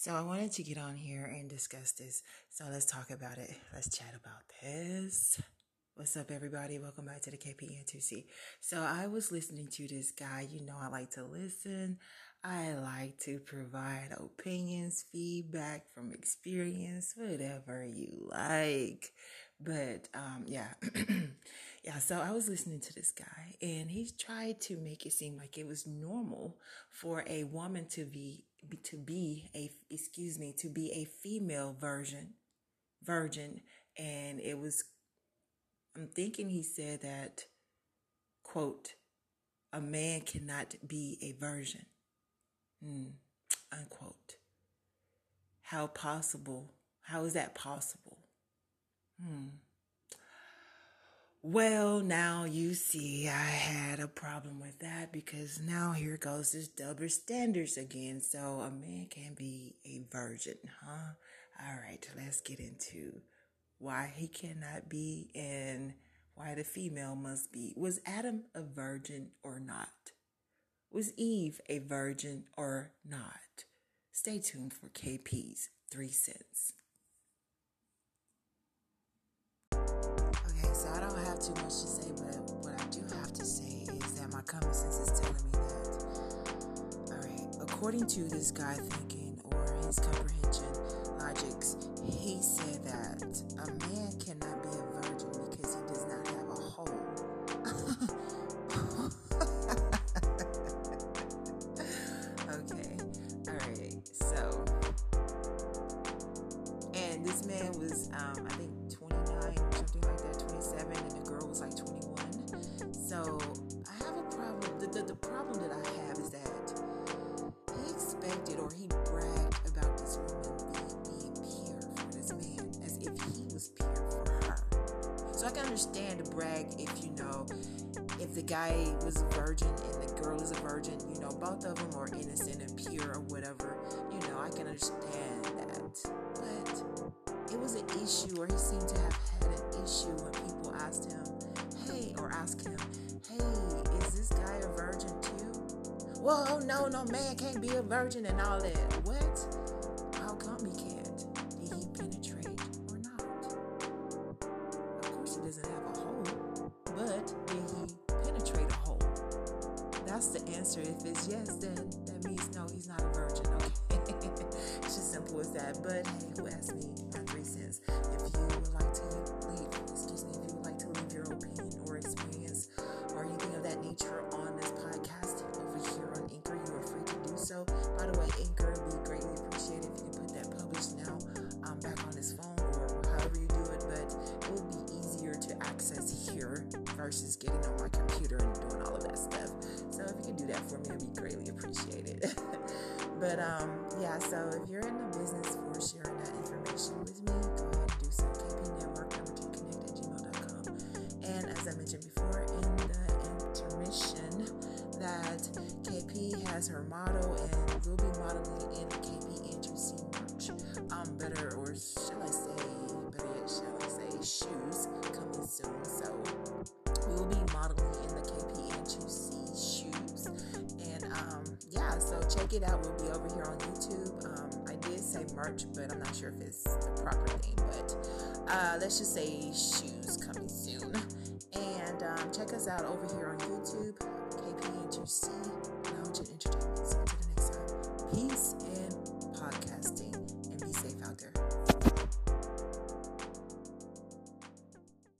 So I wanted to get on here and discuss this. So let's talk about it. Let's chat about this. What's up, everybody? Welcome back to the KPN2C. So I was listening to this guy. You know, I like to listen. I like to provide opinions, feedback from experience, whatever you like. But um, yeah, yeah. So I was listening to this guy, and he tried to make it seem like it was normal for a woman to be to be a excuse me to be a female version virgin. And it was i'm thinking he said that quote a man cannot be a virgin mm, unquote. How possible how is that possible? Hmm well, now you see, I had a problem with that because now here goes this double standards again. So a man can be a virgin, huh? All right, let's get into why he cannot be and why the female must be. Was Adam a virgin or not? Was Eve a virgin or not? Stay tuned for KP's three cents. Too much to say, but what I do have to say is that my common sense is telling me that, all right, according to this guy thinking or his comprehension logics, he said that a man cannot be a virgin because he does not have a hole. okay, all right, so, and this man was, um, I think, 29 or something like 27, and the girl was like 21. So I have a problem. The, the, the problem that I have is that he expected or he bragged about this woman being, being pure for this man as if he was pure for her. So I can understand the brag if you know, if the guy was a virgin and the girl is a virgin, you know, both of them are innocent and pure or whatever, you know, I can understand that. But it was an issue, or he seemed to have had an issue asked him, hey, or ask him, hey, is this guy a virgin too? Whoa, oh, no, no, man can't be a virgin and all that. What? How come he can't? Did he penetrate or not? Of course, he doesn't have a hole, but did he penetrate a hole? That's the answer. If it's yes, then that means no, he's not a virgin. Okay, it's just simple as that. But hey, who asked me my three cents? If you versus getting on my computer and doing all of that stuff. So if you can do that for me, it'd be greatly appreciated. but um, yeah, so if you're in the business for sharing that information with me, go ahead and do so. KP Network number two connect at gmail.com. And as I mentioned before in the intermission, that KP has her model and will be modeling in KP N2C merch. Um, better or shall I say, better yet, shall I say, shoes coming soon. It out. We'll be over here on YouTube. Um, I did say merch, but I'm not sure if it's the proper thing. But uh, let's just say shoes coming soon. And um, check us out over here on YouTube, KP N2C Lounge and Entertainment. So until the next time, peace